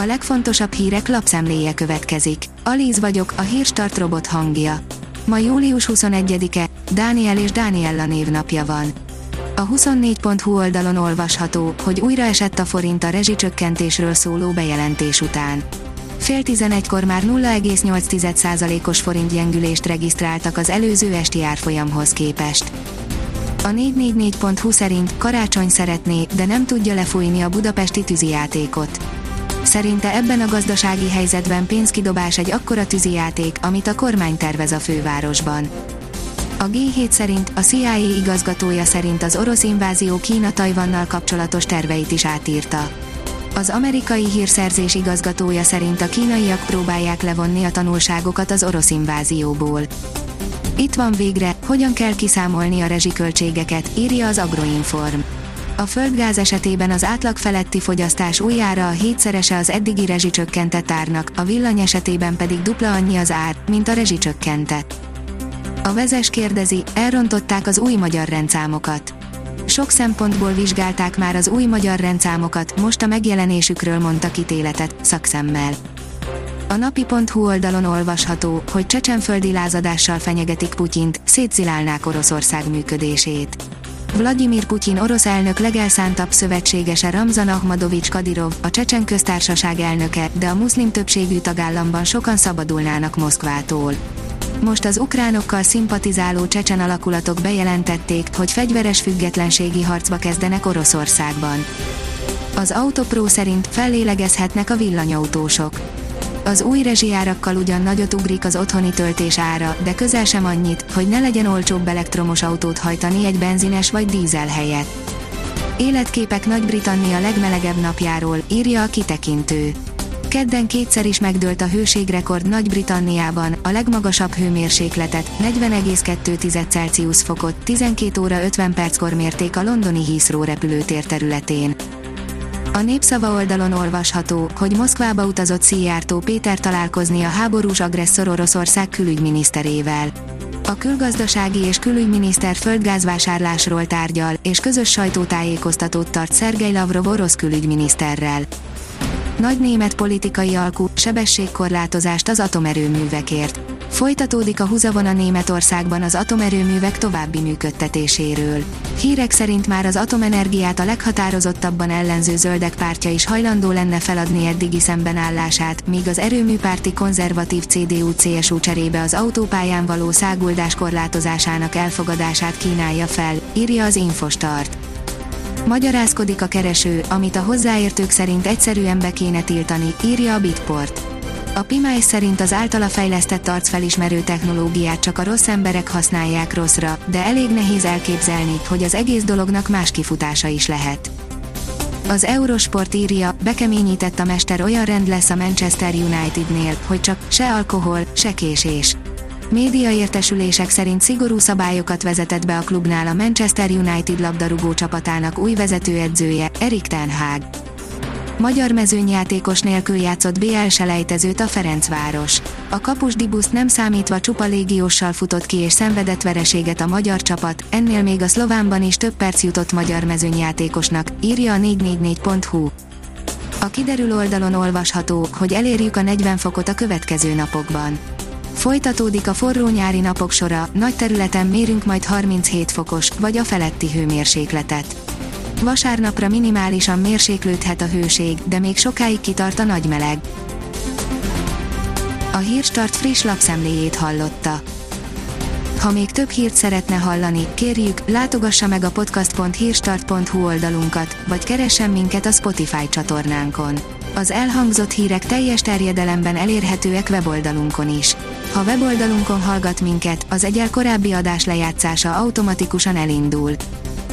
A legfontosabb hírek lapszemléje következik. Alíz vagyok, a hírstart robot hangja. Ma július 21-e, Dániel és Dániella névnapja van. A 24.hu oldalon olvasható, hogy újra esett a forint a rezsicsökkentésről szóló bejelentés után. Fél tizenegykor már 0,8%-os forint gyengülést regisztráltak az előző esti árfolyamhoz képest. A 444.hu szerint karácsony szeretné, de nem tudja lefújni a budapesti tűzijátékot. Szerinte ebben a gazdasági helyzetben pénzkidobás egy akkora tűzijáték, amit a kormány tervez a fővárosban. A G7 szerint, a CIA igazgatója szerint az orosz invázió Kína Tajvannal kapcsolatos terveit is átírta. Az amerikai hírszerzés igazgatója szerint a kínaiak próbálják levonni a tanulságokat az orosz invázióból. Itt van végre, hogyan kell kiszámolni a rezsiköltségeket, írja az Agroinform. A földgáz esetében az átlag feletti fogyasztás újjára a hétszerese az eddigi rezsicsökkentett árnak, a villany esetében pedig dupla annyi az ár, mint a rezsicsökkentett. A vezes kérdezi, elrontották az új magyar rendszámokat. Sok szempontból vizsgálták már az új magyar rendszámokat, most a megjelenésükről mondta kitéletet, szakszemmel. A napi.hu oldalon olvasható, hogy csecsenföldi lázadással fenyegetik Putyint, szétzilálnák Oroszország működését. Vladimir Putyin orosz elnök legelszántabb szövetségese Ramzan Ahmadovics Kadirov, a Csecsen köztársaság elnöke, de a muszlim többségű tagállamban sokan szabadulnának Moszkvától. Most az ukránokkal szimpatizáló csecsen alakulatok bejelentették, hogy fegyveres függetlenségi harcba kezdenek Oroszországban. Az Autopro szerint fellélegezhetnek a villanyautósok. Az új rezsijárakkal ugyan nagyot ugrik az otthoni töltés ára, de közel sem annyit, hogy ne legyen olcsóbb elektromos autót hajtani egy benzines vagy dízel helyett. Életképek Nagy-Britannia legmelegebb napjáról, írja a kitekintő. Kedden kétszer is megdőlt a hőségrekord Nagy-Britanniában, a legmagasabb hőmérsékletet, 40,2 Celsius fokot, 12 óra 50 perckor mérték a londoni Heathrow repülőtér területén. A népszava oldalon olvasható, hogy Moszkvába utazott Szijjártó Péter találkozni a háborús agresszor Oroszország külügyminiszterével. A külgazdasági és külügyminiszter földgázvásárlásról tárgyal, és közös sajtótájékoztatót tart Szergej Lavrov orosz külügyminiszterrel. Nagy német politikai alkú, sebességkorlátozást az atomerőművekért. Folytatódik a húzavona Németországban az atomerőművek további működtetéséről. Hírek szerint már az atomenergiát a leghatározottabban ellenző zöldek pártja is hajlandó lenne feladni eddigi szembenállását, míg az erőműpárti konzervatív CDU-CSU cserébe az autópályán való száguldás korlátozásának elfogadását kínálja fel, írja az Infostart. Magyarázkodik a kereső, amit a hozzáértők szerint egyszerűen be kéne tiltani, írja a Bitport. A Pimáis szerint az általa fejlesztett arcfelismerő technológiát csak a rossz emberek használják rosszra, de elég nehéz elképzelni, hogy az egész dolognak más kifutása is lehet. Az Eurosport írja, bekeményített a mester olyan rend lesz a Manchester Unitednél, hogy csak se alkohol, se késés. Média értesülések szerint szigorú szabályokat vezetett be a klubnál a Manchester United labdarúgó csapatának új vezetőedzője, Erik Ten Hag. Magyar mezőnyjátékos nélkül játszott BL selejtezőt a Ferencváros. A kapus Dibuszt nem számítva csupa légióssal futott ki és szenvedett vereséget a magyar csapat, ennél még a szlovánban is több perc jutott magyar mezőnyjátékosnak, írja a 444.hu. A kiderül oldalon olvasható, hogy elérjük a 40 fokot a következő napokban. Folytatódik a forró nyári napok sora, nagy területen mérünk majd 37 fokos, vagy a feletti hőmérsékletet. Vasárnapra minimálisan mérséklődhet a hőség, de még sokáig kitart a nagy meleg. A Hírstart friss lapszemléjét hallotta. Ha még több hírt szeretne hallani, kérjük, látogassa meg a podcast.hírstart.hu oldalunkat, vagy keressen minket a Spotify csatornánkon. Az elhangzott hírek teljes terjedelemben elérhetőek weboldalunkon is. Ha weboldalunkon hallgat minket, az egyel korábbi adás lejátszása automatikusan elindul.